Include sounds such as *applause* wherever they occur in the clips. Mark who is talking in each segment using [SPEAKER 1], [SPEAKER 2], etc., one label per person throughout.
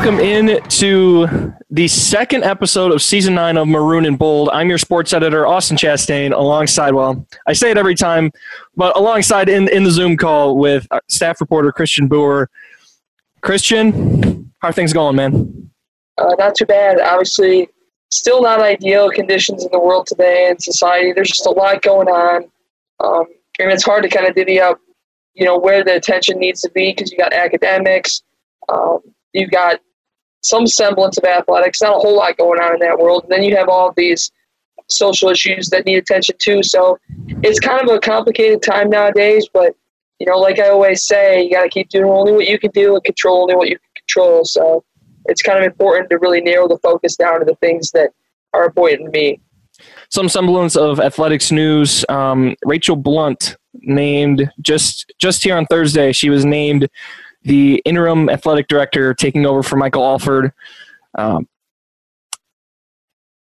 [SPEAKER 1] Welcome in to the second episode of season nine of Maroon and Bold. I'm your sports editor, Austin Chastain, alongside, well, I say it every time, but alongside in, in the Zoom call with staff reporter Christian Boer. Christian, how are things going, man?
[SPEAKER 2] Uh, not too bad. Obviously, still not ideal conditions in the world today and society. There's just a lot going on. Um, and it's hard to kind of divvy up, you know, where the attention needs to be because you got academics, um, you've got some semblance of athletics, not a whole lot going on in that world. And then you have all these social issues that need attention too. So it's kind of a complicated time nowadays, but you know, like I always say, you got to keep doing only what you can do and control only what you can control. So it's kind of important to really narrow the focus down to the things that are important to me.
[SPEAKER 1] Some semblance of athletics news. Um, Rachel Blunt named just just here on Thursday. She was named the interim athletic director taking over for Michael Alford. Um,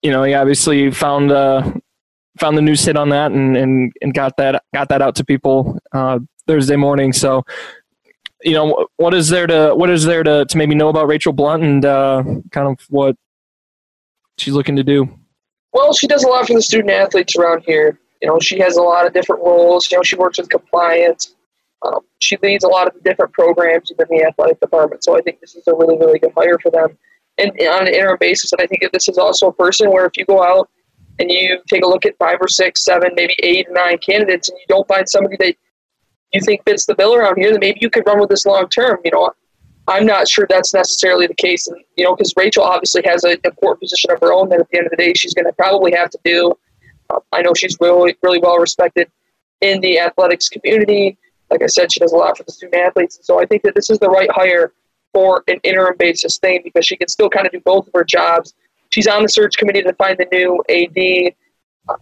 [SPEAKER 1] you know, he obviously found uh, found the news hit on that and, and, and got that got that out to people uh, Thursday morning. So, you know, what is there to what is there to, to maybe know about Rachel Blunt and uh, kind of what she's looking to do?
[SPEAKER 2] Well, she does a lot for the student athletes around here. You know, she has a lot of different roles. You know, she works with compliance. Um, she leads a lot of the different programs within the athletic department, so I think this is a really, really good hire for them. And, and on an interim basis, and I think this is also a person where if you go out and you take a look at five or six, seven, maybe eight nine candidates, and you don't find somebody that you think fits the bill around here, then maybe you could run with this long term. You know, I'm not sure that's necessarily the case, and you know, because Rachel obviously has an important position of her own that at the end of the day she's going to probably have to do. Um, I know she's really, really well respected in the athletics community. Like I said, she does a lot for the student athletes. And so I think that this is the right hire for an interim basis thing because she can still kind of do both of her jobs. She's on the search committee to find the new AD. Uh,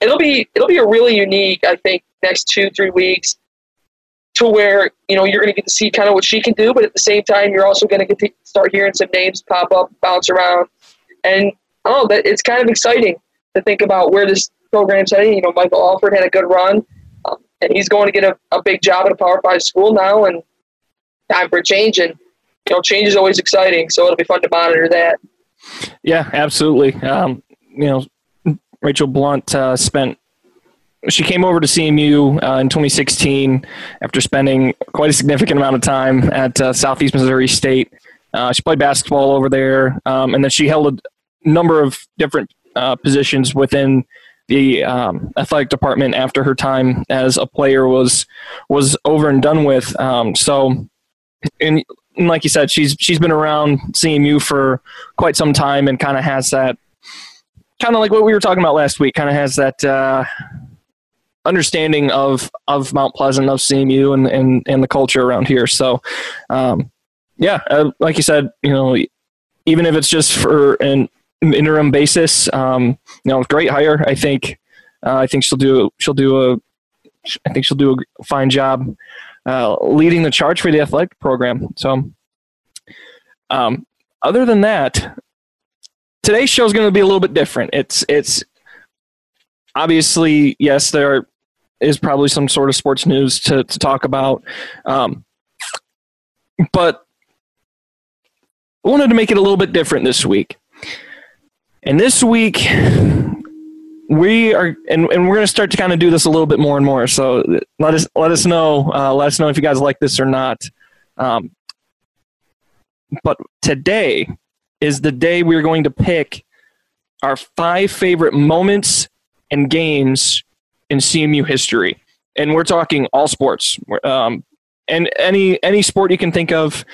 [SPEAKER 2] it'll be it'll be a really unique, I think, next two three weeks to where you know you're going to get to see kind of what she can do, but at the same time you're also going to get to start hearing some names pop up, bounce around, and oh, that it's kind of exciting to think about where this program's heading. You know, Michael Alford had a good run and he's going to get a, a big job at a Power Five school now, and time for change. And you know, change is always exciting, so it'll be fun to monitor that.
[SPEAKER 1] Yeah, absolutely. Um, you know, Rachel Blunt uh, spent. She came over to CMU uh, in 2016 after spending quite a significant amount of time at uh, Southeast Missouri State. Uh, she played basketball over there, um, and then she held a number of different uh, positions within the um, athletic department after her time as a player was was over and done with. Um, so, and, and, like you said, she's she's been around CMU for quite some time and kind of has that kind of like what we were talking about last week. Kind of has that. Uh, understanding of of Mount Pleasant, of CMU, and and, and the culture around here. So, um, yeah, uh, like you said, you know, even if it's just for an interim basis. Um, you know, great hire. I think. Uh, I think she'll do. She'll do a. I think she'll do a fine job uh, leading the charge for the athletic program. So, um, other than that, today's show is going to be a little bit different. It's it's obviously yes, there is probably some sort of sports news to to talk about, um, but I wanted to make it a little bit different this week. And this week, we are, and, and we're going to start to kind of do this a little bit more and more. So let us let us know, uh, let us know if you guys like this or not. Um, but today is the day we're going to pick our five favorite moments and games in CMU history, and we're talking all sports, um, and any any sport you can think of.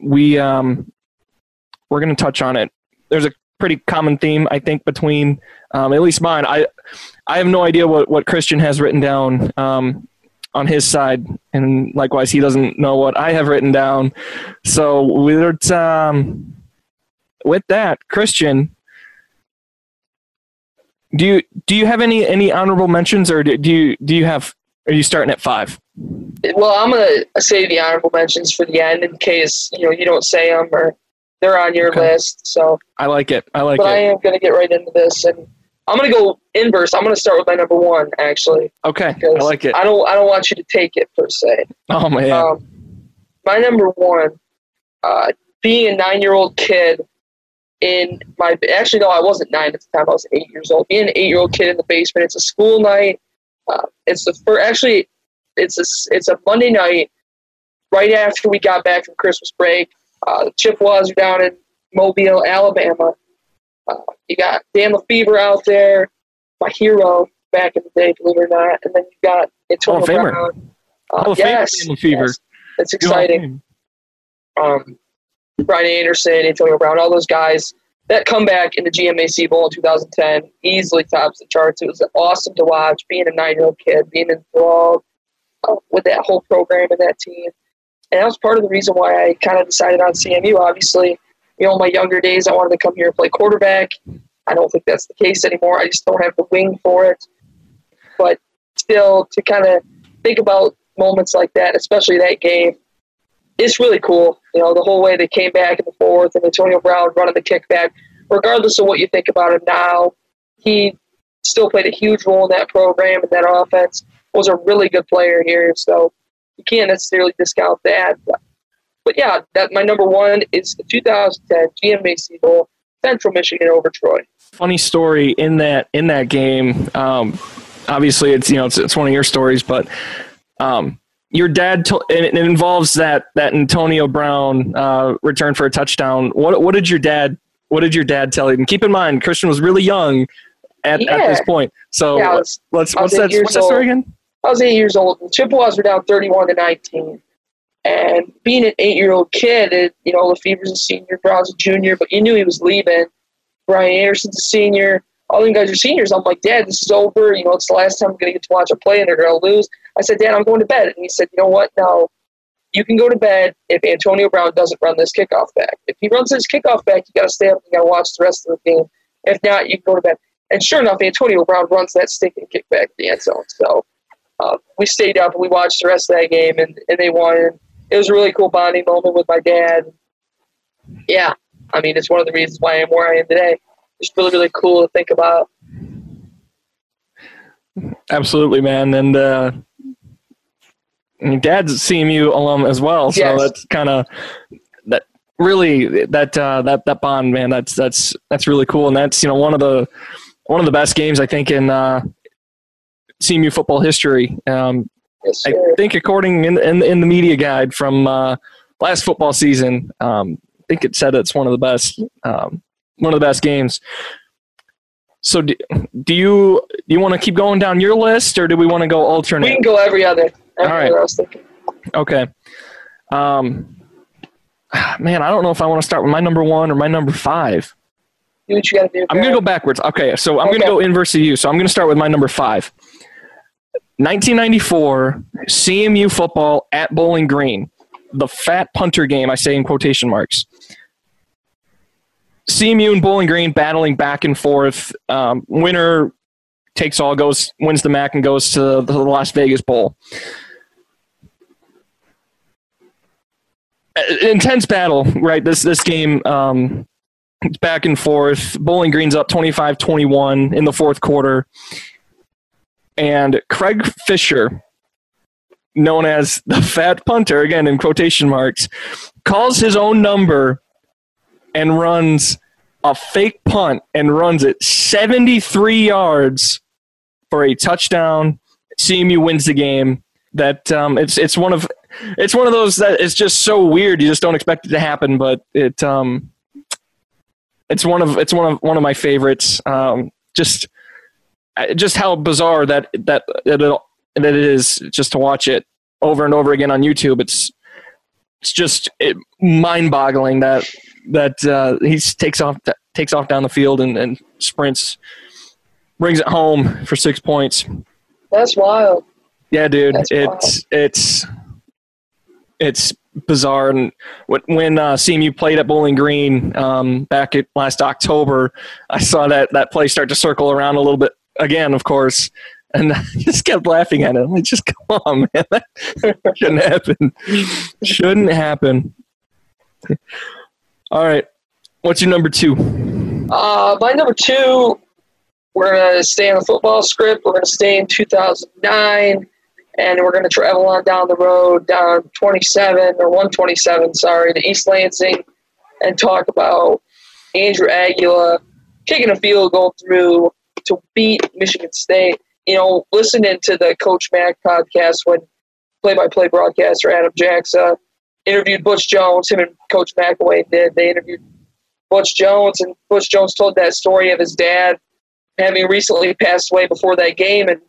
[SPEAKER 1] We um, we're going to touch on it. There's a pretty common theme, I think, between um, at least mine. I I have no idea what, what Christian has written down um, on his side, and likewise, he doesn't know what I have written down. So with um, with that, Christian, do you do you have any any honorable mentions, or do you do you have? Are you starting at five?
[SPEAKER 2] Well, I'm gonna say the honorable mentions for the end in case you know you don't say them or they're on your okay. list. So
[SPEAKER 1] I like it. I like
[SPEAKER 2] but
[SPEAKER 1] it.
[SPEAKER 2] But I am going to get right into this, and I'm going to go inverse. I'm going to start with my number one, actually.
[SPEAKER 1] Okay, I like it.
[SPEAKER 2] I don't. I don't want you to take it per se.
[SPEAKER 1] Oh man. Um,
[SPEAKER 2] my number one, uh, being a nine-year-old kid in my actually no, I wasn't nine at the time. I was eight years old. Being an eight-year-old kid in the basement. It's a school night. Uh, it's the first. Actually, it's a it's a Monday night, right after we got back from Christmas break. Uh, the Chippewas are down in Mobile, Alabama. Uh, you got Dan LeFevour out there, my hero back in the day, believe it or not. And then you got Antonio
[SPEAKER 1] Hall of
[SPEAKER 2] Brown. Uh,
[SPEAKER 1] Hall of
[SPEAKER 2] yes,
[SPEAKER 1] Famer, Dan
[SPEAKER 2] yes. It's exciting. Um, Brian Anderson, Antonio Brown, all those guys. That comeback in the GMAC Bowl in 2010 easily tops the charts. It was awesome to watch, being a nine-year-old kid, being enthralled uh, with that whole program and that team. And that was part of the reason why I kind of decided on CMU. Obviously, you know, in my younger days, I wanted to come here and play quarterback. I don't think that's the case anymore. I just don't have the wing for it. But still, to kind of think about moments like that, especially that game, it's really cool. You know, the whole way they came back in the fourth and Antonio Brown running the kickback. Regardless of what you think about him now, he still played a huge role in that program and that offense. Was a really good player here, so you can't necessarily discount that. But, but yeah, that my number one is the 2010 GMAC Bowl, Central Michigan over Troy.
[SPEAKER 1] Funny story in that in that game. Um, obviously, it's you know it's, it's one of your stories, but um, your dad to, and it involves that that Antonio Brown uh, return for a touchdown. What what did your dad what did your dad tell you? And keep in mind, Christian was really young at,
[SPEAKER 2] Yeah.
[SPEAKER 1] at this point. So
[SPEAKER 2] Yeah, was-
[SPEAKER 1] let's what's that what's that story again?
[SPEAKER 2] I was eight years old. The Chippewas were down 31 to 19. And being an eight year old kid, it, you know, LeFevour's a senior, Brown's a junior, but you knew he was leaving. Brian Anderson's a senior. All you guys are seniors. I'm like, Dad, this is over. You know, it's the last time I'm going to get to watch a play and they're going to lose. I said, Dad, I'm going to bed. And he said, You know what? No, you can go to bed if Antonio Brown doesn't run this kickoff back. If he runs his kickoff back, you got to stay up. And got to watch the rest of the game. If not, you can go to bed. And sure enough, Antonio Brown runs that stinking kickback to the end zone. So uh, we stayed up and we watched the rest of that game, and, and they won. And it was a really cool bonding moment with my dad. Yeah, I mean, it's one of the reasons why I am where I am today. It's really, really cool to think about.
[SPEAKER 1] Absolutely, man. And uh, your dad's CMU alum as well, so
[SPEAKER 2] Yes.
[SPEAKER 1] that's kind of that really that uh, that that bond, man. That's that's that's really cool, and that's you know one of the one of the best games I think in uh, CMU football history. Um,
[SPEAKER 2] Yes,
[SPEAKER 1] I think according in in, in the media guide from uh, last football season, um, I think it said it's one of the best um, one of the best games. So do, do you do you want to keep going down your list, or do we want to go alternate?
[SPEAKER 2] We can go every other. Every
[SPEAKER 1] All right.
[SPEAKER 2] other, I was thinking.
[SPEAKER 1] Okay. Um, man, I don't know if I want to start with my number one or my number five.
[SPEAKER 2] Do what you got to do.
[SPEAKER 1] I'm going to go backwards. Okay, so I'm going to go inverse of you. So I'm going to start with my number five. 1994 CMU football at Bowling Green, the fat punter game. I say in quotation marks. CMU and Bowling Green battling back and forth. Um, winner takes all, goes wins the MAC and goes to the Las Vegas Bowl. Uh, Intense battle, right? This this game. Um, back and forth. Bowling Green's up 25 21 in the fourth quarter. And Craig Fisher, known as the fat punter, again in quotation marks, calls his own number and runs a fake punt and runs it 73 yards for a touchdown. CMU wins the game. That um, it's it's one of it's one of those that it's just so weird. You just don't expect it to happen, but it um, it's one of it's one of one of my favorites. Um, just just how bizarre that that that it, that it is just to watch it over and over again on YouTube. It's it's just it, mind-boggling that that uh, he takes off takes off down the field and, and sprints, brings it home for six points.
[SPEAKER 2] That's wild.
[SPEAKER 1] Yeah, dude,
[SPEAKER 2] That's
[SPEAKER 1] it's it's it's bizarre. And when when uh, CMU played at Bowling Green um, back at last October, I saw that that play start to circle around a little bit again, of course, and *laughs* I just kept laughing at it. I'm like, just come on, man, *laughs* that shouldn't happen. shouldn't happen. All right, what's your number two?
[SPEAKER 2] Uh, my number two, we're going to stay on the football script. We're going to stay in 2009, and we're going to travel on down the road, down 27 or 127, sorry, to East Lansing, and talk about Andrew Aguila kicking a field goal through to beat Michigan State. You know, listening to the Coach Mac podcast when play-by-play broadcaster Adam Jackson interviewed Butch Jones, him and Coach McElwain did. They interviewed Butch Jones, and Butch Jones told that story of his dad having recently passed away before that game, and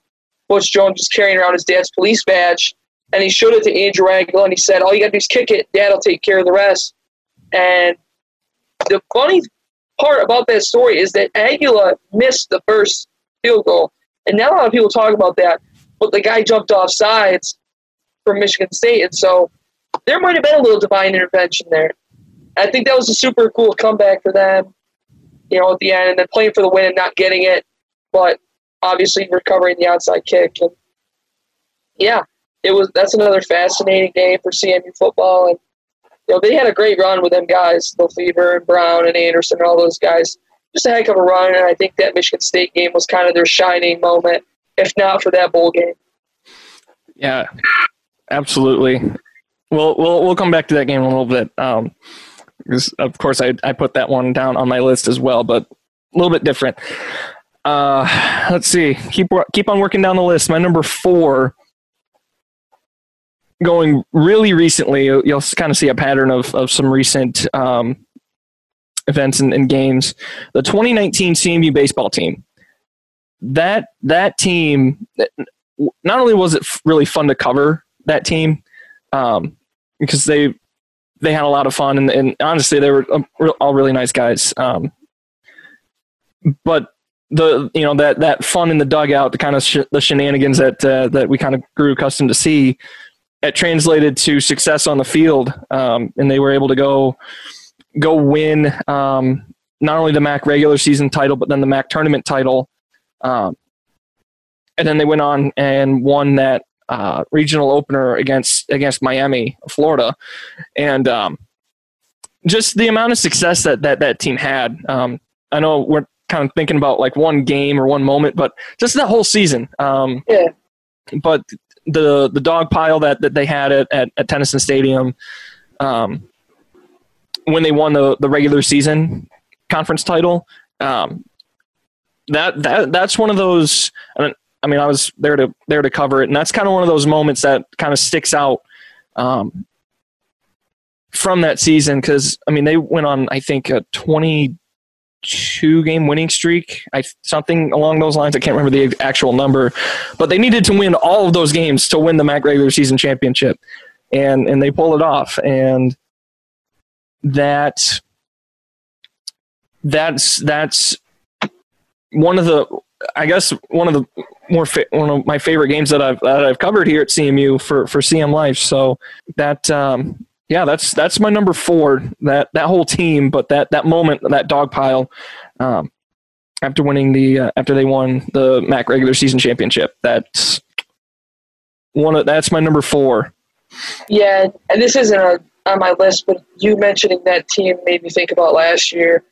[SPEAKER 2] Butch Jones was carrying around his dad's police badge, and he showed it to Andrew Aguila, and he said, "All you got to do is kick it. Dad will take care of the rest." And the funny part about that story is that Aguila missed the first field goal, and not a lot of people talk about that. But the guy jumped off sides from Michigan State, and so there might have been a little divine intervention there. I think that was a super cool comeback for them, you know, at the end, and then playing for the win and not getting it, but obviously recovering the outside kick. And yeah, it was that's another fascinating game for CMU football, and you know they had a great run with them guys, LeFevour and Brown and Anderson and all those guys. Just a heck of a run, and I think that Michigan State game was kind of their shining moment, if not for that bowl game.
[SPEAKER 1] Yeah, absolutely. We'll we'll we'll come back to that game a little bit. Um, of course I I put that one down on my list as well, but a little bit different. Uh, let's see. Keep keep on working down the list. My number four, going really recently. You'll kind of see a pattern of of some recent um, events and, and games. The 2019 CMU baseball team. That that team. Not only was it really fun to cover that team, um, because they they had a lot of fun and, and honestly they were um, all really nice guys. Um, but the you know that that fun in the dugout, the kind of sh- the shenanigans that uh, that we kind of grew accustomed to see, it translated to success on the field, um, and they were able to go go win um, not only the MAC regular season title, but then the MAC tournament title. Um, and then they went on and won that uh, regional opener against against Miami, Florida, and um, just the amount of success that that that team had. Um, I know we're kind of thinking about like one game or one moment, but just that whole season. Um,
[SPEAKER 2] yeah.
[SPEAKER 1] But the the dog pile that, that they had at, at, at Theunissen Stadium um, when they won the, the regular season conference title, um, that that that's one of those. I mean, I was there to there to cover it, and that's kind of one of those moments that kind of sticks out um, from that season because I mean they went on I think a twenty-two game winning streak, I something along those lines. I can't remember the actual number, but they needed to win all of those games to win the MAC regular season championship, and and they pulled it off, and that that's that's one of the I guess one of the more fa- one of my favorite games that I've that I've covered here at CMU for for CM Life. So that um, yeah, that's that's my number four. That that whole team, but that that moment, that dog pile, um, after winning the uh, after they won the MAC regular season championship. That's one of that's my number four.
[SPEAKER 2] Yeah, and this isn't a, on my list, but you mentioning that team made me think about last year.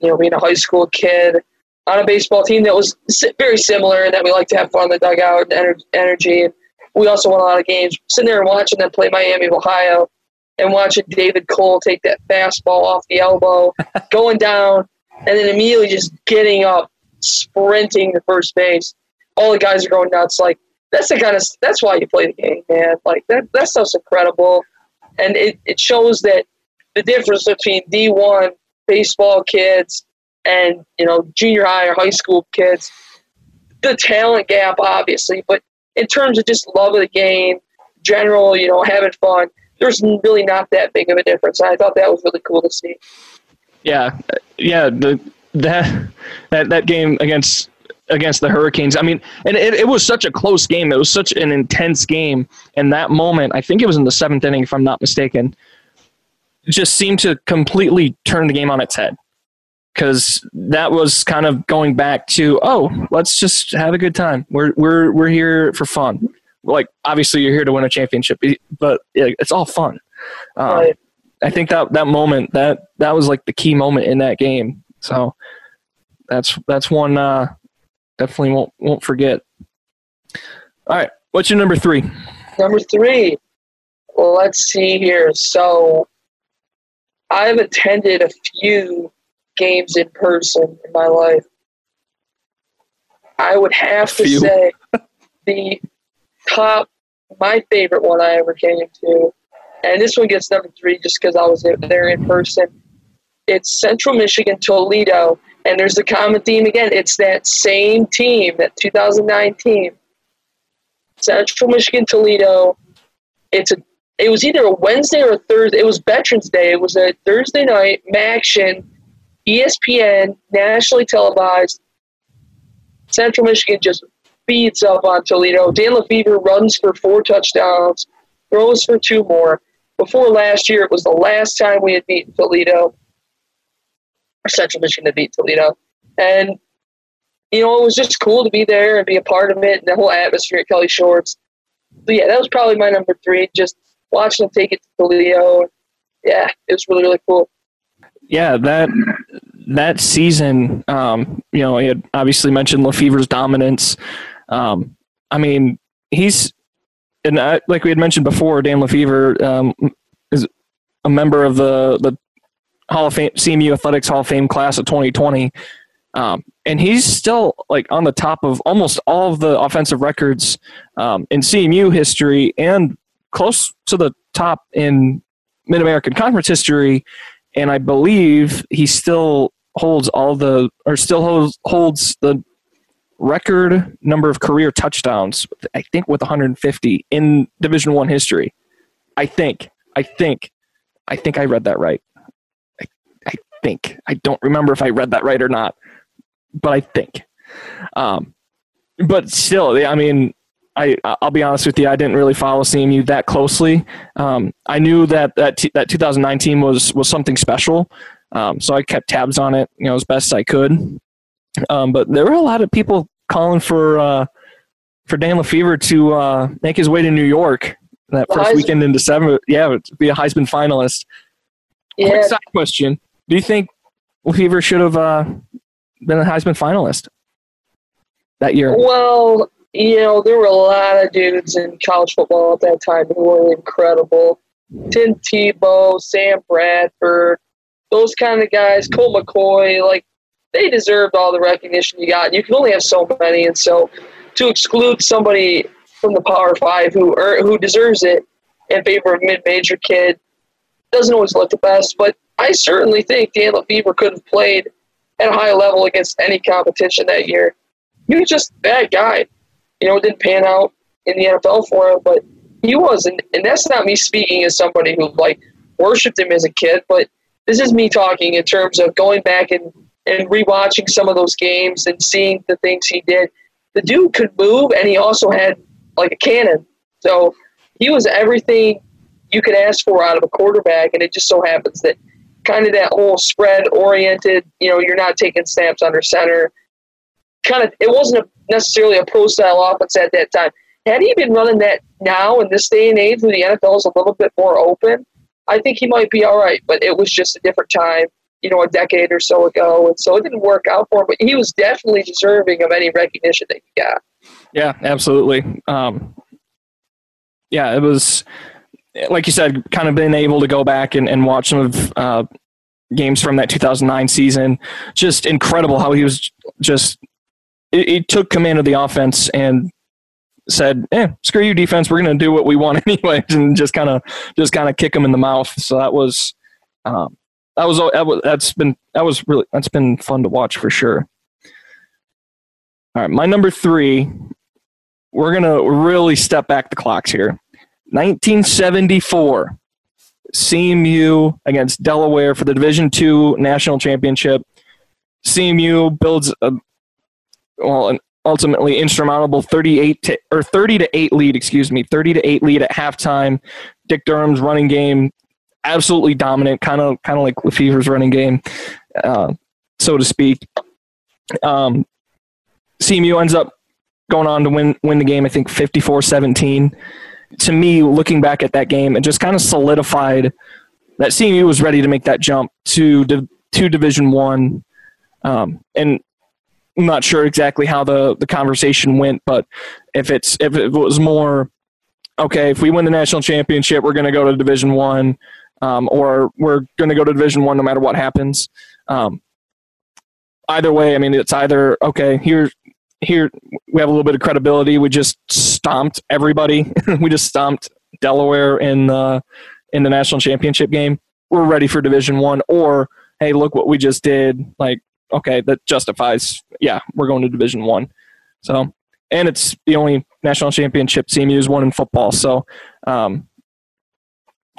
[SPEAKER 2] You know, being a high school kid on a baseball team that was very similar and that we like to have fun in the dugout and energy. We also won a lot of games. Sitting there and watching them play Miami of Ohio and watching David Cole take that fastball off the elbow, *laughs* going down, and then immediately just getting up, sprinting to first base. All the guys are going nuts. Like that's the kind of that's why you play the game, man. Like that that stuff's incredible, and it, it shows that the difference between D one baseball kids and you know junior high or high school kids the talent gap obviously but in terms of just love of the game general you know having fun there's really not that big of a difference and i thought that was really cool to see
[SPEAKER 1] yeah yeah the that that that game against against the Hurricanes. I mean, and it, it was such a close game. It was such an intense game. And that moment, I think it was in the seventh inning, if I'm not mistaken, just seemed to completely turn the game on its head because that was kind of going back to oh let's just have a good time we're we're we're here for fun like obviously you're here to win a championship but it's all fun um, right. I think that that moment that that was like the key moment in that game. So that's that's one uh definitely won't won't forget. All right what's your number three?
[SPEAKER 2] Number three. Well let's see here. So I've attended a few games in person in my life. I would have to say *laughs* the top, my favorite one I ever came to, and this one gets number three just because I was there in person. It's Central Michigan Toledo, and there's a common theme again. It's that same team, that 2009 team. Central Michigan Toledo. It's a. It was either a Wednesday or a Thursday. It was Veterans Day. It was a Thursday night action, ESPN, nationally televised. Central Michigan just beats up on Toledo. Dan LeFevour runs for four touchdowns, throws for two more. Before last year, it was the last time we had beaten Toledo. Central Michigan had beat Toledo. And, you know, it was just cool to be there and be a part of it and the whole atmosphere at Kelly Shorts. But yeah, that was probably my number three. Just watching them take it to Toledo. Yeah, it was really, really cool.
[SPEAKER 1] Yeah, that that season, um, you know, he had obviously mentioned LeFevour's dominance. Um, I mean, he's and I, like we had mentioned before, Dan LeFevour um, is a member of the the Hall of Fame CMU Athletics Hall of Fame class of 2020. Um, and he's still like on the top of almost all of the offensive records um, in CMU history and close to the top in Mid American Conference history. And I believe he still holds all the, or still holds, holds the record number of career touchdowns. I think with 150 in Division One history. I think. I think. I think I read that right. I, I think. I don't remember if I read that right or not, but I think. Um, but still, I mean, I I'll be honest with you, I didn't really follow CMU that closely. Um, I knew that that t- that 2019 was was something special, um, so I kept tabs on it, you know, as best I could. Um, but there were a lot of people calling for uh, for Dan LeFevour to uh, make his way to New York that first Heisman. weekend in December. Yeah, to be a Heisman finalist. Yeah. Quick side question: Do you think LeFevour should have uh, been a Heisman finalist that year?
[SPEAKER 2] Well, you know, there were a lot of dudes in college football at that time who were incredible. Tim Tebow, Sam Bradford, those kind of guys, Colt McCoy, like they deserved all the recognition you got. You can only have so many, and so to exclude somebody from the Power Five who er, who deserves it in favor of mid-major kid doesn't always look the best. But I certainly think Dan LeFevour could have played at a high level against any competition that year. He was just a bad guy. You know, it didn't pan out in the NFL for him, but he was, and, and that's not me speaking as somebody who like worshipped him as a kid, but this is me talking in terms of going back and and rewatching some of those games and seeing the things he did. The dude could move, and he also had like a cannon. So he was everything you could ask for out of a quarterback, and it just so happens that kind of that whole spread oriented, you know, you're not taking snaps under center. Kind of, it wasn't a, necessarily a pro style offense at that time. Had he been running that now in this day and age where the NFL is a little bit more open, I think he might be all right. But it was just a different time you know, a decade or so ago. And so it didn't work out for him, but he was definitely deserving of any recognition that he got.
[SPEAKER 1] Yeah, absolutely. Um, yeah, it was, like you said, kind of being able to go back and, and watch some of uh, games from that 2009 season. Just incredible how he was just, he took command of the offense and said, "Eh, screw you, defense. We're going to do what we want *laughs* anyways," and just kind of, just kind of kick him in the mouth. So that was, um, that was that was that's been that was really that's been fun to watch for sure. All right, my number three. We're gonna really step back the clocks here. 1974, CMU against Delaware for the Division Two national championship. CMU builds a well, an ultimately insurmountable 38 to, or 30 to 8 lead, excuse me, 30 to 8 lead at halftime. Dick Durham's running game absolutely dominant, kind of kind of like LeFevour's running game, uh, so to speak. Um, CMU ends up going on to win win the game. I think 54-17. To me, looking back at that game, it just kind of solidified that CMU was ready to make that jump to to Division One, um, and I'm not sure exactly how the the conversation went, but if it's if it was more okay, if we win the national championship, we're going to go to Division One um, or we're going to go to Division One no matter what happens. Um, either way, I mean, it's either okay. Here, here we have a little bit of credibility. We just stomped everybody. *laughs* we just stomped Delaware in the in the national championship game. We're ready for Division One. Or hey, look what we just did. Like, okay, that justifies. Yeah, we're going to Division One. So, and it's the only national championship CMU's won in football. So, um,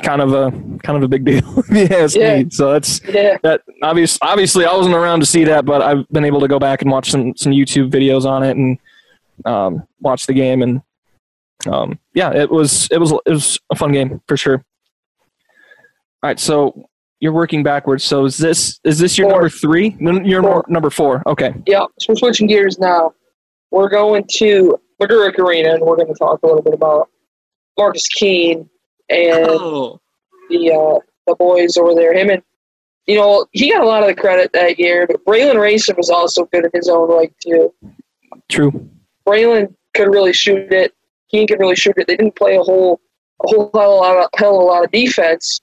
[SPEAKER 1] kind of a kind of a big deal *laughs* if you ask yeah. me. So that's yeah. that obvious obviously I wasn't around to see that, but I've been able to go back and watch some some YouTube videos on it and um, watch the game and um, yeah, it was it was it was a fun game for sure. All right, so you're working backwards. So is this is this your four. number three? Your four. number four. Okay.
[SPEAKER 2] Yeah, so we're switching gears now. We're going to McGuirk Arena, and we're going to talk a little bit about Marcus Keene and oh. the uh, the boys over there. Him and you know he got a lot of the credit that year, but Braylon Rayson was also good in his own right too.
[SPEAKER 1] True.
[SPEAKER 2] Braylon could really shoot it. He could really shoot it. They didn't play a whole a whole hell of a lot of, hell of a lot of defense,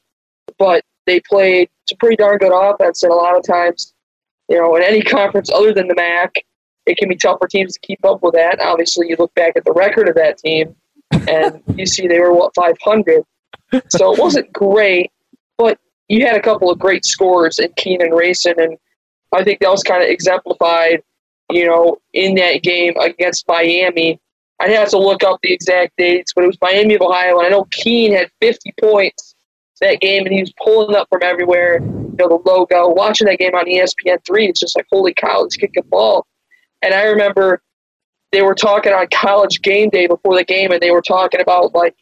[SPEAKER 2] but they played some pretty darn good offense. And a lot of times, you know, in any *laughs* conference other than the MAC, it can be tough for teams to keep up with that. Obviously, you look back at the record of that team, and you see they were what 500 so it wasn't great, but you had a couple of great scores in Keene and Rayson, and I think that was kind of exemplified, you know, in that game against Miami. I'd have to look up the exact dates, but it was Miami of Ohio, and I know Keene had 50 points that game, and he was pulling up from everywhere. You know, the logo. Watching that game on ESPN three, it's just like, holy cow, he's kicking ball. And I remember they were talking on college game day before the game, and they were talking about like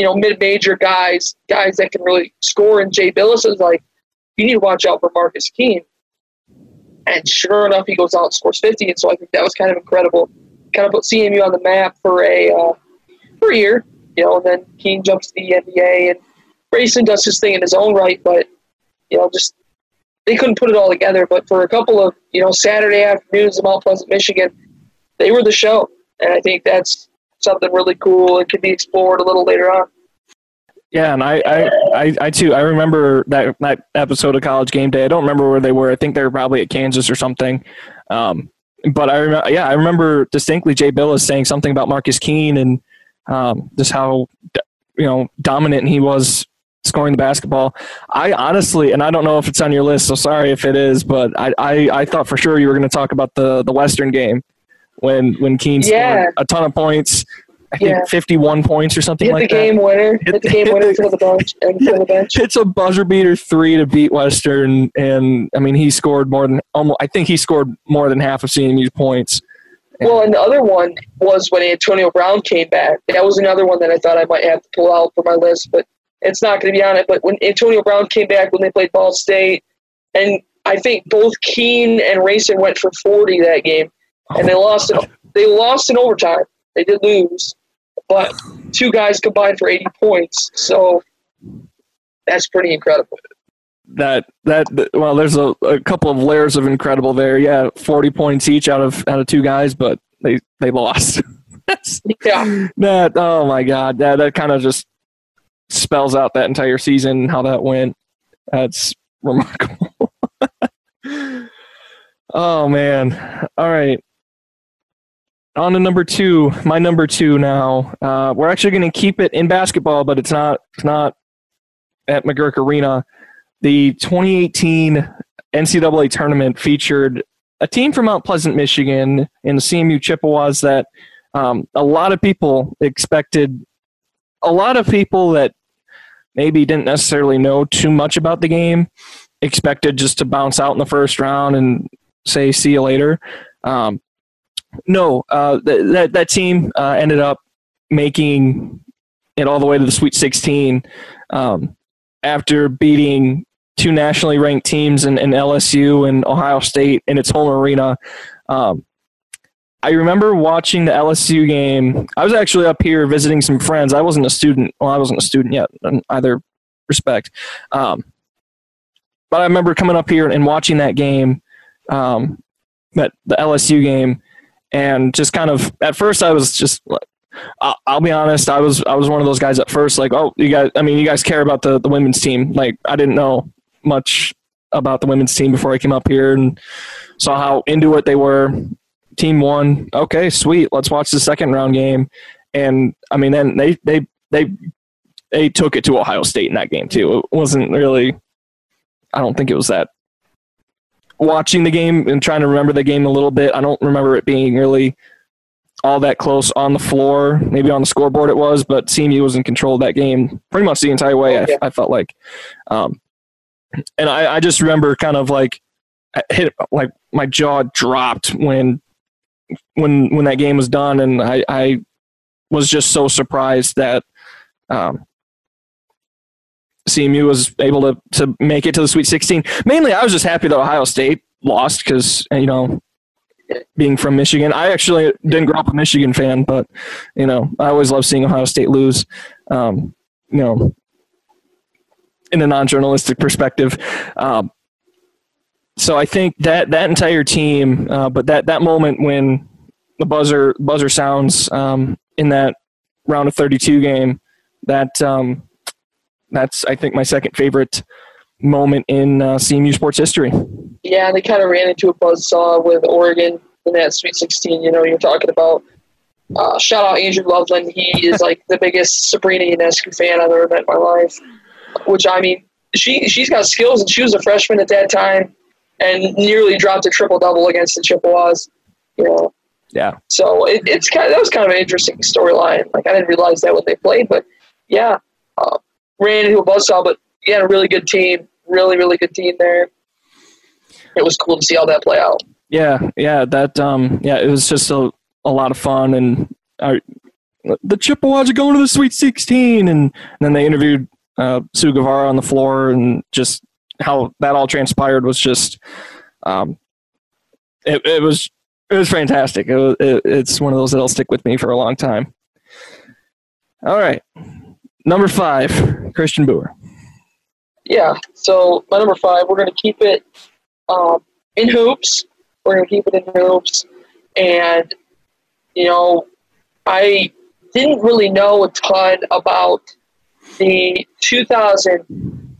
[SPEAKER 2] you know, mid-major guys, guys that can really score. And Jay Bilas is like, you need to watch out for Marcus Keene. And sure enough, he goes out and scores 50. And so I think that was kind of incredible. Kind of put CMU on the map for a uh, for a year, you know. And then Keene jumps to the NBA, and Grayson does his thing in his own right. But you know, just they couldn't put it all together. But for a couple of you know Saturday afternoons in Mount Pleasant, Michigan, they were the show. And I think that's something really cool and can be explored a little later on.
[SPEAKER 1] Yeah, and I, I, I, I, too, I remember that that episode of College Game Day. I don't remember where they were. I think they were probably at Kansas or something. Um, but I remember, yeah, I remember distinctly Jay Bilas saying something about Marcus Keene and um, just how you know dominant he was scoring the basketball. I honestly, and I don't know if it's on your list, so sorry if it is, but I, I, I thought for sure you were going to talk about the the Western game when when Keene yeah. scored a ton of points. I think yeah. 51 points or something
[SPEAKER 2] hit
[SPEAKER 1] like
[SPEAKER 2] the that. Game winner, hit, hit the game *laughs* winner for the bench and for the *laughs* bench.
[SPEAKER 1] It's a buzzer beater three to beat Western, and I mean he scored more than almost. I think he scored more than half of CMU's points.
[SPEAKER 2] Well, and the other one was when Antonio Brown came back. That was another one that I thought I might have to pull out for my list, but it's not going to be on it. But when Antonio Brown came back when they played Ball State, and I think both Keene and Rayson went for 40 that game and they lost it. They lost in overtime. They did lose, but two guys combined for 80 points. So that's pretty incredible.
[SPEAKER 1] That that well, there's a, a couple of layers of incredible there. Yeah, 40 points each out of out of two guys, but they they lost. *laughs*
[SPEAKER 2] yeah.
[SPEAKER 1] That oh my god, that that kind of just spells out that entire season how that went. That's remarkable. *laughs* oh man. All right on to number two. My number two now. Uh, we're actually going to keep it in basketball, but it's not. It's not at McGuirk Arena. The 2018 NCAA tournament featured a team from Mount Pleasant, Michigan, in the CMU Chippewas that um, a lot of people expected. A lot of people that maybe didn't necessarily know too much about the game expected just to bounce out in the first round and say see you later. Um, no, uh, th- that that team uh, ended up making it all the way to the Sweet 16 um, after beating two nationally ranked teams in, LSU and Ohio State in its home arena. Um, I remember watching the LSU game. I was actually up here visiting some friends. I wasn't a student. Well, I wasn't a student yet in either respect. Um, but I remember coming up here and watching that game, um, that the LSU game, and just kind of at first I was just I'll, I'll, be honest. I was I was one of those guys at first, like, oh, you guys. I mean, you guys care about the the women's team. Like, I didn't know much about the women's team before I came up here and saw how into it they were. Team won. Okay, sweet. Let's watch the second round game. And I mean, then they they they they took it to Ohio State in that game too. It wasn't really. I don't think it was that. Watching the game and trying to remember the game a little bit, I don't remember it being really all that close on the floor. Maybe on the scoreboard it was, but CMU was in control of that game pretty much the entire way. I, I felt like, um, and I, I just remember kind of like hit like my jaw dropped when when when that game was done, and I, I was just so surprised that um, CMU was able to to make it to the Sweet 16. Mainly, I was just happy that Ohio State lost because you know being from Michigan. I actually didn't grow up a Michigan fan, but you know, I always love seeing Ohio State lose. Um, you know, in a non-journalistic perspective. Um, so I think that that entire team, uh, but that that moment when the buzzer buzzer sounds um, in that round of 32 game, that um, that's I think my second favorite moment in uh, CMU sports history.
[SPEAKER 2] Yeah, they kind of ran into a buzz saw with Oregon in that Sweet 16. You know, you're talking about. Uh, shout out Andrew Loveland. He is like the biggest Sabrina Ionescu fan I've ever met in my life. Which I mean, she she's got skills, and she was a freshman at that time, and nearly dropped a triple double against the Chippewas. You know.
[SPEAKER 1] Yeah.
[SPEAKER 2] So it, it's kind of, that was kind of an interesting storyline. Like I didn't realize that when they played, but yeah, uh, ran into a buzzsaw, but yeah, a really good team, really really good team there. It was cool to see all that play out.
[SPEAKER 1] Yeah, yeah, that um, yeah, it was just a a lot of fun, and I, the Chippewas are going to the Sweet Sixteen, and, and then they interviewed uh, Sue Guevara on the floor, and just how that all transpired was just, um, it, it was it was fantastic. It was, it, it's one of those that'll stick with me for a long time. All right, number five, Christian Boer.
[SPEAKER 2] Yeah, so my number five, we're going to keep it um, in hoops. We're going to keep it in hoops. And, you know, I didn't really know a ton about the 2000,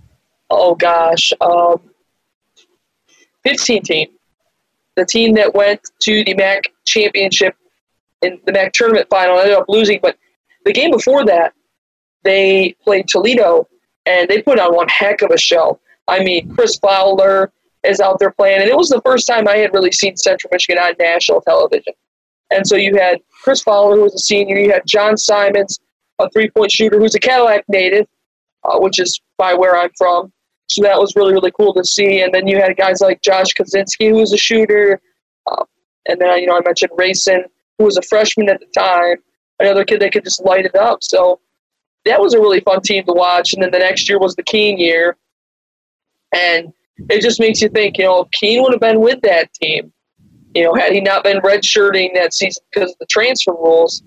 [SPEAKER 2] oh gosh, um, 15 team. The team that went to the MAC championship in the MAC tournament final ended up losing, but the game before that, they played Toledo and they put on one heck of a show. I mean, Chris Fowler, is out there playing. And it was the first time I had really seen Central Michigan on national television. And so you had Chris Fowler, who was a senior. You had John Simons, a three point shooter who's a Cadillac native, uh, which is by where I'm from. So that was really, really cool to see. And then you had guys like Josh Kozinski, who was a shooter. Uh, and then, you know, I mentioned Rayson, who was a freshman at the time, another kid that could just light it up. So that was a really fun team to watch. And then the next year was the Keene year. And it just makes you think, you know, if Keene would have been with that team, you know, had he not been redshirting that season because of the transfer rules,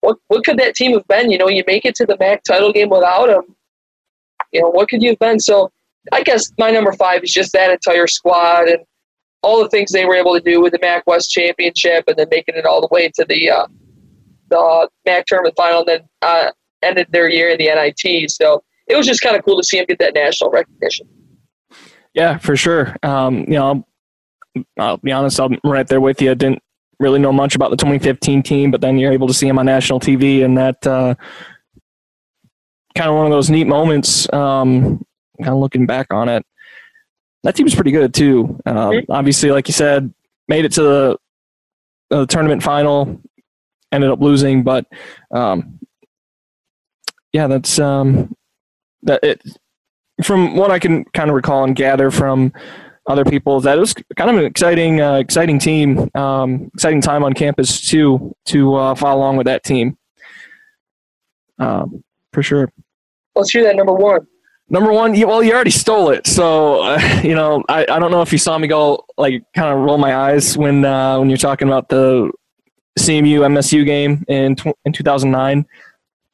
[SPEAKER 2] what what could that team have been? You know, you make it to the MAC title game without him. You know, what could you have been? So I guess my number five is just that entire squad and all the things they were able to do with the MAC West championship and then making it all the way to the uh, the MAC tournament final and then uh, ended their year in the NIT. So it was just kind of cool to see him get that national recognition.
[SPEAKER 1] Yeah, for sure. Um, you know, I'll, I'll, be honest, I'm right there with you. I didn't really know much about the 2015 team, but then you're able to see him on national TV, and that uh, kind of one of those neat moments. Um, kind of looking back on it, that team was pretty good too. Um, mm-hmm. Obviously, like you said, made it to the, the tournament final, ended up losing, but um, yeah, that's um, that it from what I can kind of recall and gather from other people, that it was kind of an exciting, uh, exciting team, um, exciting time on campus too to uh, follow along with that team. Um, for sure.
[SPEAKER 2] Let's hear that number one.
[SPEAKER 1] Number one, you, well, you already stole it, so uh, *laughs* you know I, I don't know if you saw me go like kind of roll my eyes when uh, when you're talking about the CMU MSU game in tw- in 2009.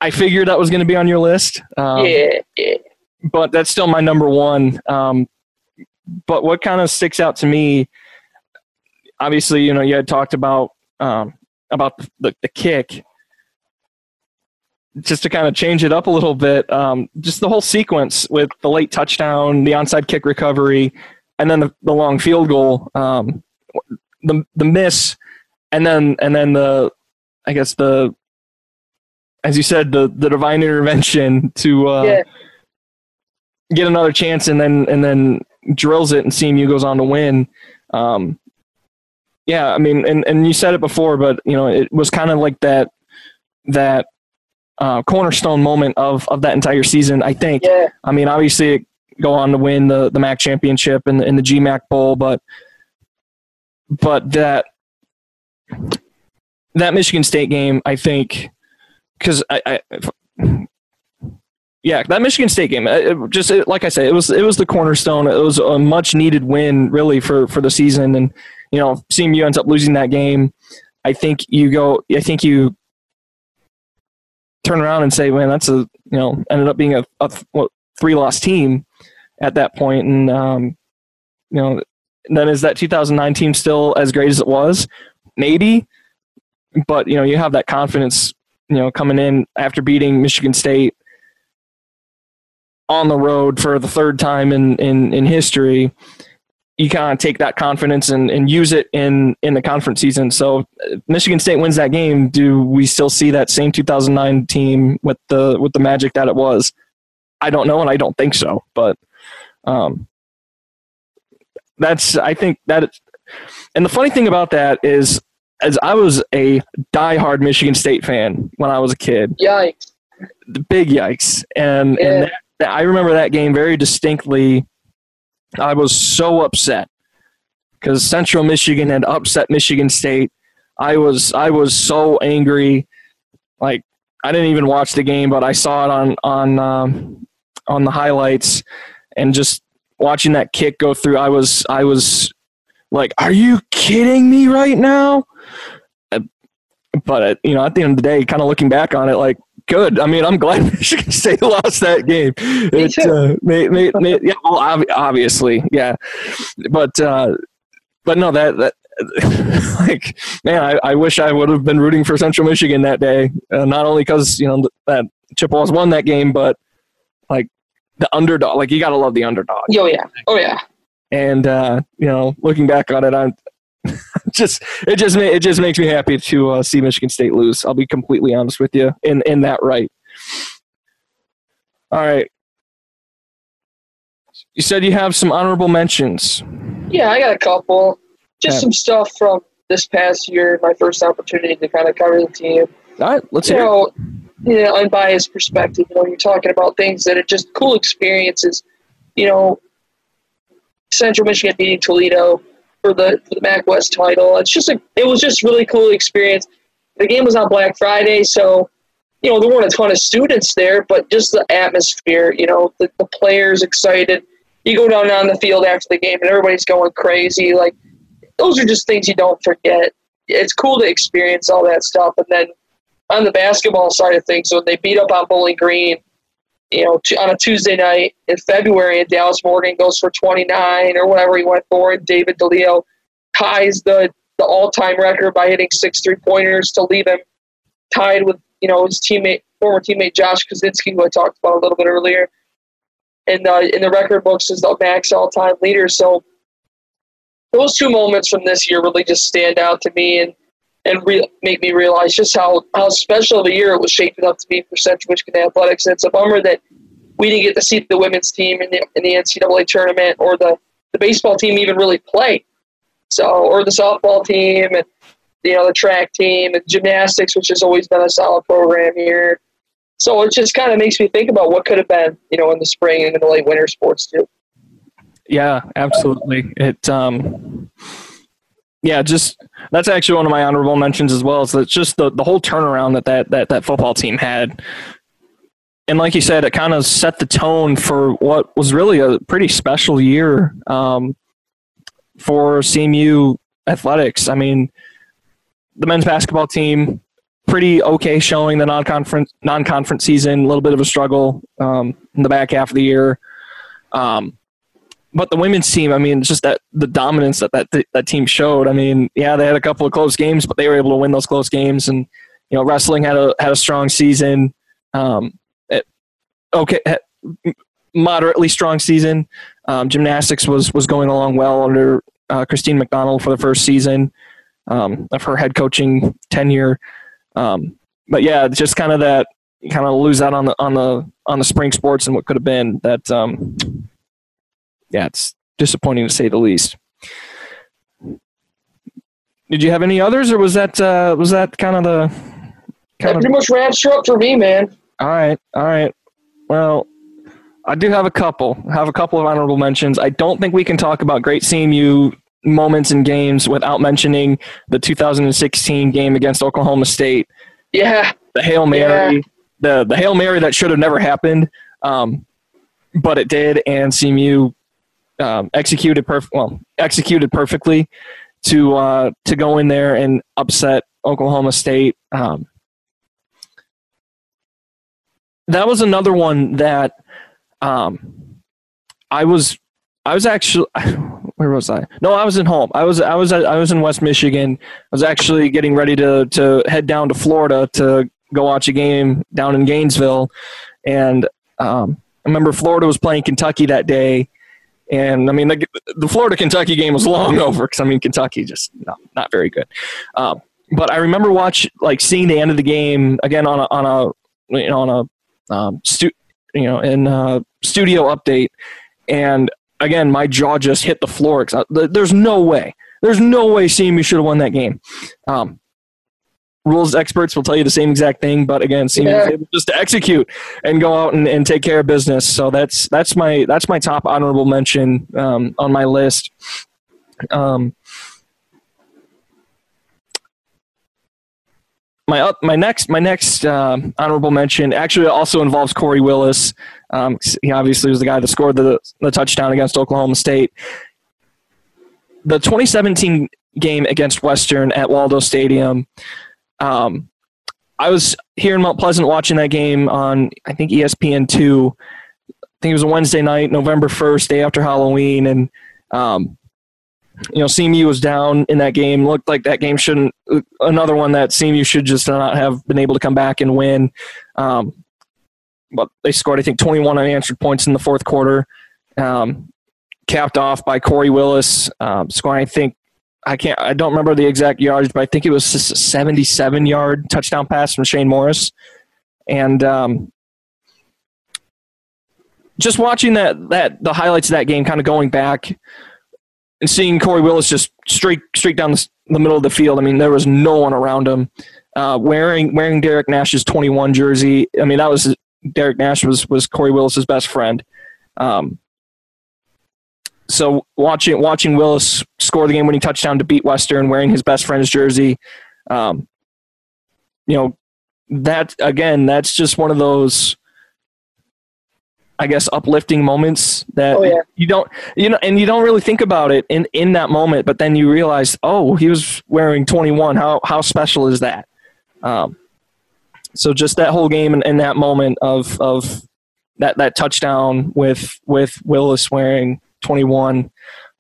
[SPEAKER 1] I figured that was going to be on your list.
[SPEAKER 2] Um, yeah, yeah
[SPEAKER 1] but that's still my number one. Um, but what kind of sticks out to me, obviously, you know, you had talked about um, about the, the kick. just to kind of change it up a little bit, um, just the whole sequence with the late touchdown, the onside kick recovery, and then the, the long field goal, um, the the miss, and then and then the, I guess the, as you said, the the divine intervention to uh, yeah. get another chance, and then and then drills it, and CMU goes on to win. Um, yeah, I mean, and and you said it before, but you know, it was kind of like that that uh, cornerstone moment of of that entire season. I think.
[SPEAKER 2] Yeah. I
[SPEAKER 1] mean, obviously, it go on to win the the MAC championship and in the GMAC Bowl, but but that that Michigan State game, I think, because I, I *sighs* yeah, that Michigan State game, it just it, like I said, it was it was the cornerstone. It was a much needed win, really, for for the season. And you know, CMU ends up losing that game. I think you go. I think you turn around and say, "Man, that's a you know ended up being a, a three loss team at that point." And um, you know, then is that 2009 team still as great as it was? Maybe, but you know, you have that confidence. You know, coming in after beating Michigan State on the road for the third time in in, in history you kind of take that confidence and, and use it in, in the conference season. So Michigan State wins that game. Do we still see that same 2009 team with the with the magic that it was? I don't know, and I don't think so. But um, that's I think that. And the funny thing about that is, as I was a diehard Michigan State fan when I was a kid.
[SPEAKER 2] Yikes!
[SPEAKER 1] The big yikes, and yeah. and that, I remember that game very distinctly I was so upset because Central Michigan had upset Michigan State. I was I was so angry. Like I didn't even watch the game, but I saw it on on um, on the highlights, and just watching that kick go through, I was I was like, "Are you kidding me right now?" Uh, but uh, you know, at the end of the day, kind of looking back on it, like good. I mean, I'm glad *laughs* Michigan State lost that game.
[SPEAKER 2] Me it. Uh,
[SPEAKER 1] made, made, made, yeah, well, obviously, yeah, but uh, but no, that that *laughs* like man, I, I wish I would have been rooting for Central Michigan that day. Uh, not only because you know that Chippewas won that game, but like the underdog. Like you got to love the underdog.
[SPEAKER 2] Oh yeah, oh yeah.
[SPEAKER 1] And uh, you know, looking back on it, I'm *laughs* just it just it just makes me happy to uh, see Michigan State lose. I'll be completely honest with you in in that right. All right. You said you have some honorable mentions.
[SPEAKER 2] Yeah, I got a couple. Just yeah. some stuff from this past year, my first opportunity to kind of cover the team.
[SPEAKER 1] All right, let's
[SPEAKER 2] you
[SPEAKER 1] hear.
[SPEAKER 2] Know, you know, unbiased perspective. You know, you're talking about things that are just cool experiences. You know, Central Michigan beating Toledo, for the for the MAC West title. It's just a, it was just really cool experience. The game was on Black Friday, so you know there weren't a ton of students there, but just the atmosphere, you know, the, the players excited. You go down on the field after the game, and everybody's going crazy. Like those are just things you don't forget. It's cool to experience all that stuff, and then on the basketball side of things, when they beat up on Bowling Green you know, on a Tuesday night in February, and Dallas Morgan goes for 29 or whatever he went for, and David DiLeo ties the, the all-time record by hitting six three-pointers to leave him tied with, you know, his teammate, former teammate Josh Kozinski, who I talked about a little bit earlier. And uh, in the record books is the MAC's all-time leader. So those two moments from this year really just stand out to me and and re- make me realize just how, how special of a year it was shaping up to be for Central Michigan Athletics. And it's a bummer that we didn't get to see the women's team in the, in the NCAA tournament or the, the baseball team even really play. So, or the softball team and, you know, the track team and gymnastics, which has always been a solid program here. So it just kind of makes me think about what could have been, you know, in the spring and in the late winter sports too.
[SPEAKER 1] Yeah, absolutely. It, um, yeah, just that's actually one of my honorable mentions as well. So it's just the, the whole turnaround that, that that that football team had, and like you said, it kind of set the tone for what was really a pretty special year um, for CMU athletics. I mean, the men's basketball team pretty okay showing the non-conference non-conference season, a little bit of a struggle um, in the back half of the year. Um, but the women's team, I mean, just that the dominance that, that that team showed. I mean, yeah, they had a couple of close games, but they were able to win those close games. And you know, wrestling had a had a strong season. Um, it, okay, moderately strong season. Um, gymnastics was was going along well under uh, Christine McDonald for the first season um, of her head coaching tenure. Um, but yeah, just kind of that kind of lose out on the on the on the spring sports and what could have been. That um, yeah, it's disappointing to say the least. Did you have any others, or was that uh, was that kind of the
[SPEAKER 2] kind that pretty of, much wraps her up for me, man.
[SPEAKER 1] All right, all right. Well, I do have a couple. I have a couple of honorable mentions. I don't think we can talk about great CMU moments in games without mentioning the 2016 game against Oklahoma State.
[SPEAKER 2] Yeah.
[SPEAKER 1] The Hail Mary. Yeah. The the Hail Mary that should have never happened. Um, but it did, and CMU um, executed perf- well executed perfectly to uh, to go in there and upset Oklahoma State. Um, that was another one that um, I was I was actually *laughs* where was I? No, I was in home. I was I was I was in West Michigan. I was actually getting ready to to head down to Florida to go watch a game down in Gainesville, and um, I remember Florida was playing Kentucky that day, and I mean the, the Florida Kentucky game was long *laughs* over because I mean Kentucky just not not very good. Um, but I remember watch like seeing the end of the game again on a on a you know on a um, stu- you know in a studio update, and again, my jaw just hit the floor. Because there's no way. There's no way CMU should have won that game. Um, rules experts will tell you the same exact thing, but again, CMU yeah. able just to execute and go out and, and take care of business. So that's that's my that's my top honorable mention um, on my list. Um, my up, my next my next uh, honorable mention actually also involves Corey Willis. Um, he obviously was the guy that scored the, the touchdown against Oklahoma State. The 2017 game against Western at Waldo Stadium, um, I was here in Mount Pleasant watching that game on, I think, ESPN 2. I think it was a Wednesday night, November 1st, day after Halloween. And, um, you know, CMU was down in that game. Looked like that game shouldn't, another one that CMU should just not have been able to come back and win. Um, but they scored I think 21 unanswered points in the fourth quarter, um, capped off by Corey Willis um, scoring I think I can't I don't remember the exact yardage, but I think it was just a 77 yard touchdown pass from Shane Morris, and um, just watching that that the highlights of that game, kind of going back and seeing Corey Willis just streak streak down the, the middle of the field. I mean, there was no one around him. Uh, wearing wearing Derrick Nash's 21 jersey. I mean, that was Derrick Nash was was Corey Willis's best friend. Um, so watching watching Willis score the game-winning touchdown to beat Western, wearing his best friend's jersey, um, you know, that again, that's just one of those, I guess, uplifting moments that oh, yeah. you don't, you know, and you don't really think about it in in that moment, but then you realize, oh, he was wearing 21. How how special is that? Um, so just that whole game and, and that moment of of that that touchdown with with Willis wearing 21,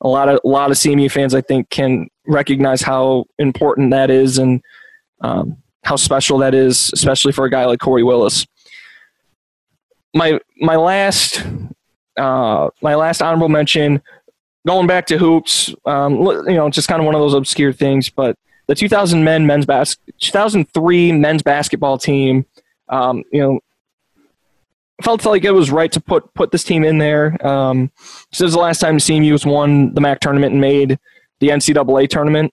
[SPEAKER 1] a lot of a lot of CMU fans I think can recognize how important that is and um, how special that is, especially for a guy like Corey Willis. My my last uh, my last honorable mention, going back to hoops, um, you know, just kind of one of those obscure things, but the 2000 men men's bas- 2003 men's basketball team, um, you know, felt like it was right to put put this team in there. Um, is the last time CMU has won the MAC tournament and made the NCAA tournament.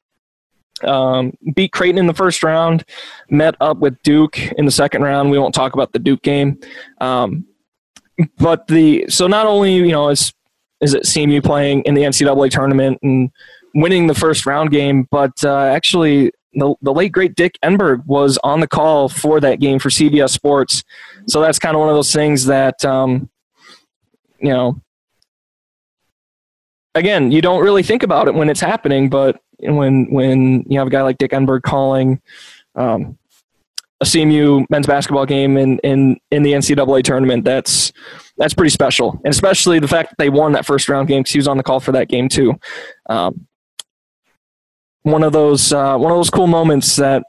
[SPEAKER 1] Um, beat Creighton in the first round, met up with Duke in the second round. We won't talk about the Duke game, um, but the so not only you know is is it CMU playing in the NCAA tournament and winning the first round game, but uh, actually the, the late great Dick Enberg was on the call for that game for CBS Sports. So that's kind of one of those things that um, you know. Again, you don't really think about it when it's happening, but when when you have a guy like Dick Enberg calling um, a CMU men's basketball game in, in in the NCAA tournament, that's that's pretty special, and especially the fact that they won that first round game because he was on the call for that game too. Um, one of those uh, one of those cool moments that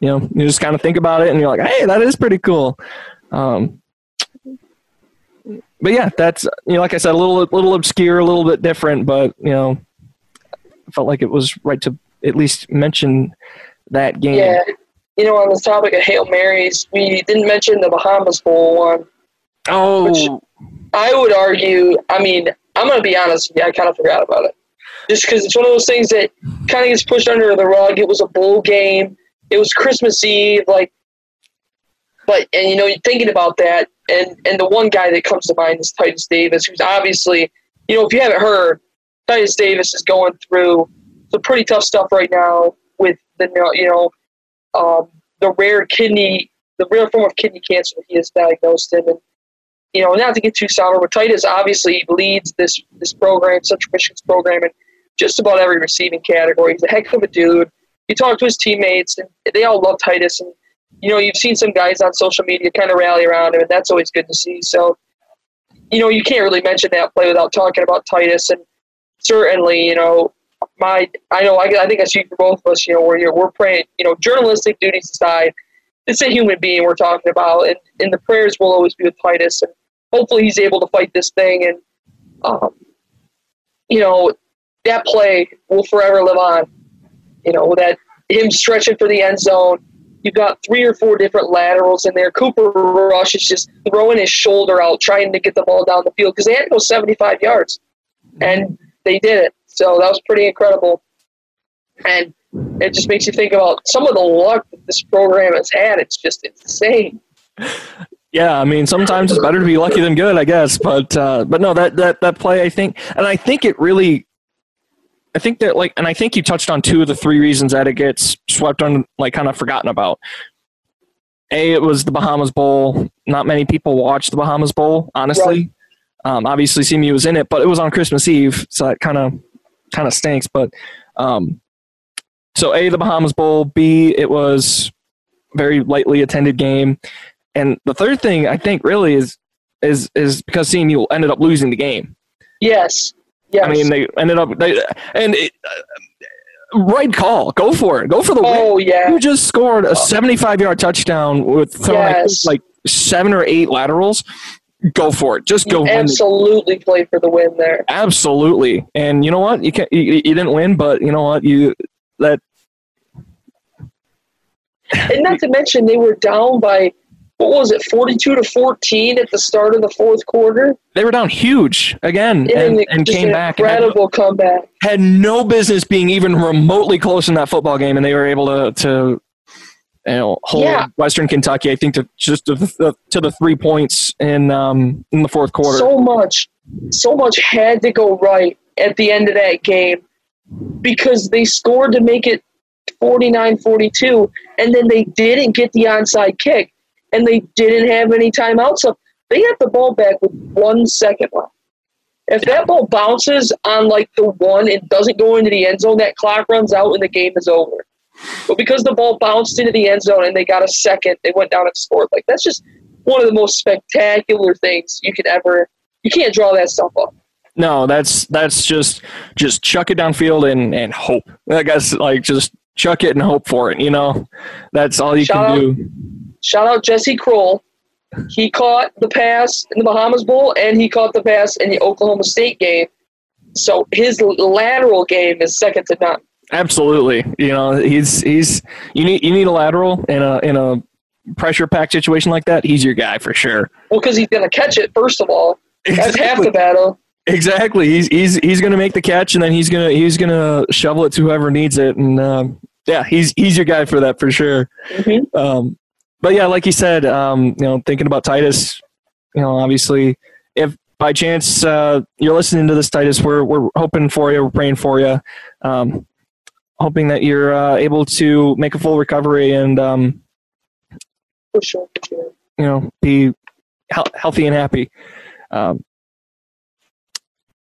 [SPEAKER 1] you know, you just kind of think about it and you're like, hey, that is pretty cool. Um, but yeah, that's you know, like I said, a little little obscure, a little bit different, but you know, I felt like it was right to at least mention that game.
[SPEAKER 2] Yeah, you know, on the topic of hail marys, we didn't mention the Bahamas Bowl one.
[SPEAKER 1] Oh,
[SPEAKER 2] Which- I would argue. I mean, I'm gonna be honest. with you, I kind of forgot about it, just because it's one of those things that kind of gets pushed under the rug. It was a bowl game. It was Christmas Eve, like. But and you know, you're thinking about that, and and the one guy that comes to mind is Titus Davis, who's obviously, you know, if you haven't heard, Titus Davis is going through some pretty tough stuff right now with the you know, um, the rare kidney, the rare form of kidney cancer that he is diagnosed in, and you know, not to get too somber, but Titus obviously leads this this program, Central Michigan's program, in just about every receiving category. He's a heck of a dude. You talk to his teammates, and they all love Titus. And you know, you've seen some guys on social media kind of rally around him, and that's always good to see. So, you know, you can't really mention that play without talking about Titus. And certainly, you know, my I know I, I think I speak for both of us. You know, we're we're praying. You know, journalistic duties aside, it's a human being we're talking about, and, and the prayers will always be with Titus, and hopefully he's able to fight this thing, and um, you know that play will forever live on. You know that him stretching for the end zone. You've got three or four different laterals in there. Cooper Rush is just throwing his shoulder out, trying to get the ball down the field because they had to go 75 yards, and they did it. So that was pretty incredible. And it just makes you think about some of the luck that this program has had. It's just insane. *laughs*
[SPEAKER 1] Yeah, I mean, sometimes it's better to be lucky than good, I guess. But uh, but no, that that that play, I think, and I think it really, I think that like, and I think you touched on two of the three reasons that it gets swept on, like, kind of forgotten about. A, it was the Bahamas Bowl. Not many people watch the Bahamas Bowl, honestly. Um, obviously, CMU was in it, but it was on Christmas Eve, so that kind of kind of stinks. But um, so A, the Bahamas Bowl. B, it was very lightly attended game. And the third thing I think really is is is because CMU ended up losing the game.
[SPEAKER 2] Yes. Yes.
[SPEAKER 1] I mean, they ended up they and it, uh, right call. Go for it. Go for the win.
[SPEAKER 2] oh yeah.
[SPEAKER 1] You just scored a 75 yard touchdown with throwing
[SPEAKER 2] Yes.
[SPEAKER 1] like seven or eight laterals. Go for it. Just go
[SPEAKER 2] You
[SPEAKER 1] win. the-
[SPEAKER 2] absolutely played for the win there.
[SPEAKER 1] Absolutely. And you know what? You can you, you didn't win, but you know what? You that
[SPEAKER 2] And not to mention they were down by what was it, forty two to fourteen at the start of the fourth quarter?
[SPEAKER 1] they were down huge again
[SPEAKER 2] Yeah,
[SPEAKER 1] and, and came
[SPEAKER 2] an
[SPEAKER 1] back. and had-
[SPEAKER 2] Incredible comeback.
[SPEAKER 1] had no business being even remotely close in that football game, and they were able to to you know hold
[SPEAKER 2] Yeah.
[SPEAKER 1] Western Kentucky. I think to just to the, to the three points in um in the fourth quarter.
[SPEAKER 2] So much so much had to go right at the end of that game because they scored to make it 49-42 and then they didn't get the onside kick and they didn't have any timeouts so they got the ball back with one second left if that ball bounces on like the one and doesn't go into the end zone that clock runs out and the game is over but because the ball bounced into the end zone and they got a second they went down and scored like that's just one of the most spectacular things you could ever you can't draw that stuff up
[SPEAKER 1] no, that's that's just just chuck it downfield and and hope. I guess like just chuck it and hope for it. You know, that's all you
[SPEAKER 2] Shout
[SPEAKER 1] can
[SPEAKER 2] out-
[SPEAKER 1] do.
[SPEAKER 2] Shout out Jesse Kroll. He caught the pass in the Bahamas Bowl and he caught the pass in the Oklahoma State game. So his lateral game is second to none.
[SPEAKER 1] Absolutely. You know, he's he's you need you need a lateral in a in a pressure packed situation like that. He's your guy for sure.
[SPEAKER 2] Well, because he's going to catch it, first of all. That's half the battle.
[SPEAKER 1] Exactly. He's he's he's gonna make the catch, and then he's gonna he's gonna shovel it to whoever needs it, and um, yeah, he's he's your guy for that for sure.
[SPEAKER 2] hmm
[SPEAKER 1] Um, but yeah, like you said, um, you know, thinking about Titus, you know, obviously, if by chance uh, you're listening to this, Titus, we're we're hoping for you, we're praying for you, um, hoping that you're uh, able to make a full recovery and um,
[SPEAKER 2] For sure. For sure.
[SPEAKER 1] you know be hel- healthy and happy. Um,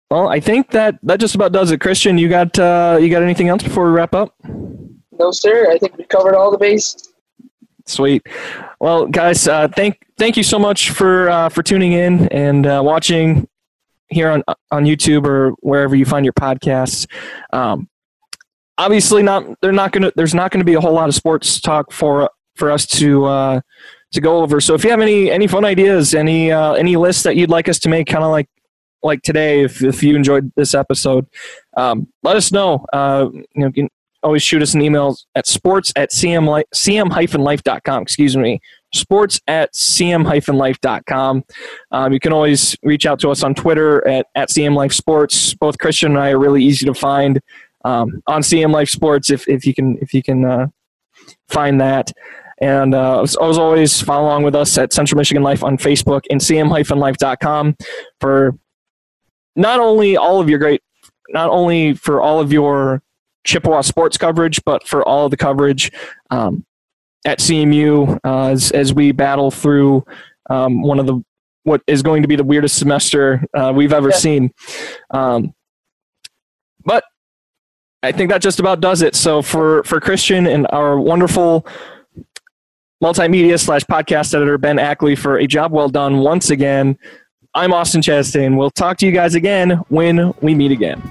[SPEAKER 1] well, I think that that just about does it. Christian, you got uh, you got anything else before we wrap up?
[SPEAKER 2] No, sir. I think we covered all the bases.
[SPEAKER 1] Sweet. Well, guys, uh, thank thank you so much for uh, for tuning in and uh, watching here on on YouTube or wherever you find your podcasts. Um, obviously not. They're not gonna. There's not going to be a whole lot of sports talk for for us to uh, to go over. So if you have any any fun ideas, any uh, any lists that you'd like us to make, kind of like like today, if if you enjoyed this episode, um, let us know. Uh, you know, always shoot us an email at sports at cm cm-life.com. Excuse me, sports at cm-life.com. Um, you can always reach out to us on Twitter at, at CM Life Sports. Both Christian and I are really easy to find um, on CM Life Sports if, if you can if you can uh, find that. And uh, as, as always, follow along with us at Central Michigan Life on Facebook and cm-life.com for not only all of your great, not only for all of your Chippewa sports coverage, but for all of the coverage um, at CMU uh, as, as we battle through um, one of the what is going to be the weirdest semester uh, we've ever yeah. seen. Um, but I think that just about does it. So for for Christian and our wonderful multimedia slash podcast editor Ben Ackley for a job well done once again. I'm Austin Chastain. We'll talk to you guys again when we meet again.